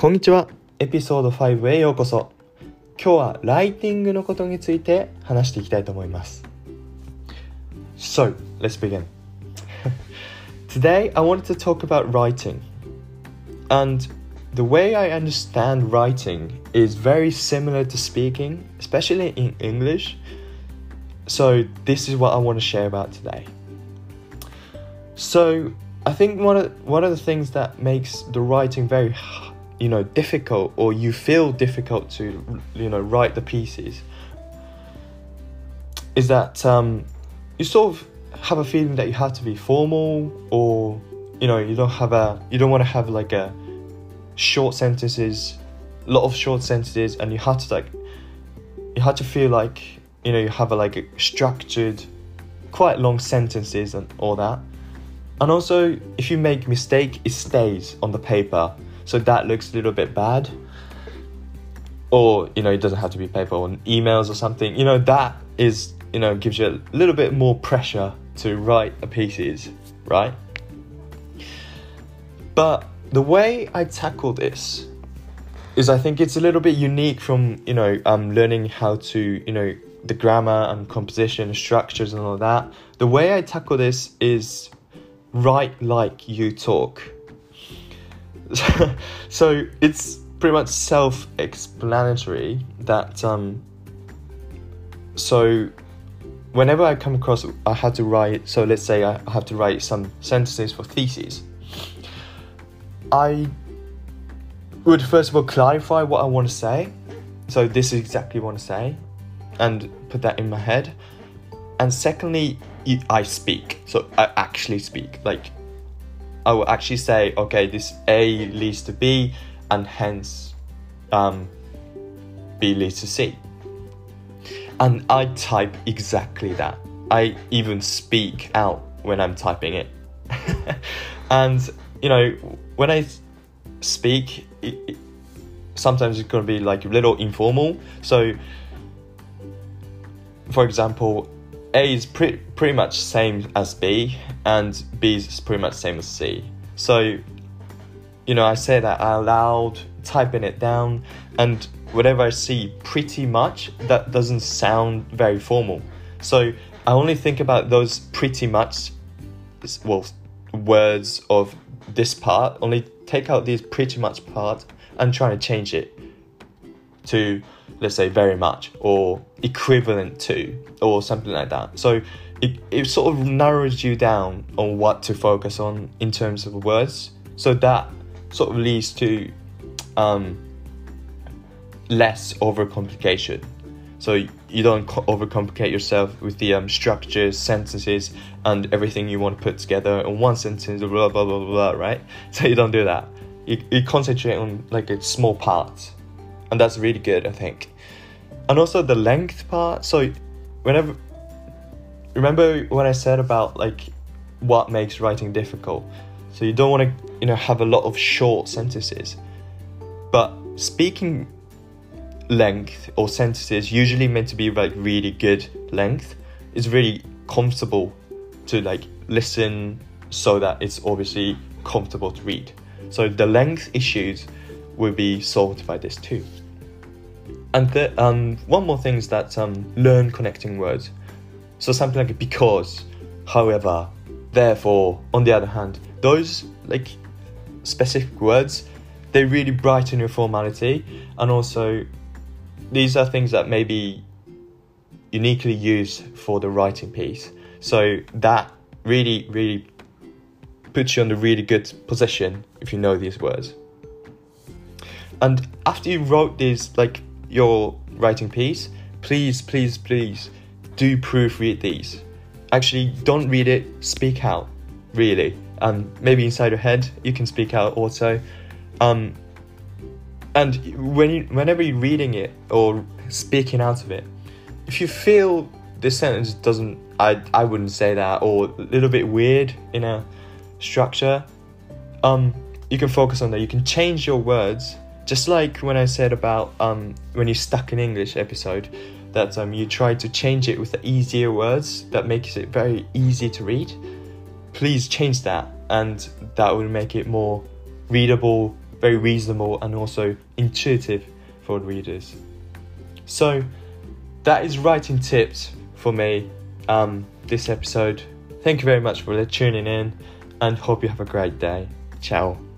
こんにちは。エピソード5へようこそ。今日はライティングのことについて話していきたいと思います。So, let's begin. Today, I wanted to talk about writing. And the way I understand writing is very similar to speaking, especially in English. So, this is what I want to share about today. So, I think one of one of the things that makes the writing very you know difficult or you feel difficult to you know write the pieces is that um, you sort of have a feeling that you have to be formal or you know you don't have a you don't want to have like a short sentences a lot of short sentences and you have to like you have to feel like you know you have a like a structured quite long sentences and all that. And also if you make mistake it stays on the paper so that looks a little bit bad. Or you know it doesn't have to be paper or emails or something. You know that is you know gives you a little bit more pressure to write a pieces right? But the way i tackle this is i think it's a little bit unique from you know um learning how to you know the grammar and composition structures and all that. The way i tackle this is write like you talk so it's pretty much self-explanatory that um so whenever i come across i had to write so let's say i have to write some sentences for thesis i would first of all clarify what i want to say. So this is exactly what i want to say and put that in my head. And secondly i speak. So i actually speak. Like I will actually say, okay, this A leads to B, and hence um, B leads to C. And I type exactly that. I even speak out when I'm typing it. and, you know, when I speak, it, it, sometimes it's going to be like a little informal. So, for example, A is pretty pretty much same as B, and B is pretty much same as C. So, you know, I say that out loud, typing it down, and whatever I see, pretty much that doesn't sound very formal. So I only think about those pretty much, well, words of this part. Only take out these pretty much part and try to change it to let's say very much or equivalent to or something like that. So it, it sort of narrows you down on what to focus on in terms of words. So that sort of leads to um, less overcomplication. So you don't overcomplicate yourself with the um, structures sentences and everything you want to put together in one sentence blah blah blah blah right? So you don't do that. You, you concentrate on like a small part and that's really good i think. And also the length part so whenever remember when i said about like what makes writing difficult? So you don't want to you know have a lot of short sentences. But speaking length or sentences usually meant to be like really good length is really comfortable to like listen so that it's obviously comfortable to read. So the length issues will be solved by this too and um, one more thing is that um, learn connecting words. So something like because, however, therefore, on the other hand, those like specific words, they really brighten your formality, and also these are things that may be uniquely used for the writing piece. So that really, really puts you on a really good position if you know these words. And after you wrote these like your writing piece, please, please, please do proofread these. Actually, don't read it, speak out, really. Um, maybe inside your head, you can speak out also. Um, and when you, whenever you're reading it or speaking out of it, if you feel this sentence doesn't, I, I wouldn't say that, or a little bit weird in a structure, um, you can focus on that. You can change your words just like when I said about um, when you're stuck in English episode, that um, you try to change it with the easier words that makes it very easy to read. Please change that, and that will make it more readable very reasonable and also intuitive for readers. So that is writing tips for me um, this episode. Thank you very much for tuning in and hope you have a great day. Ciao.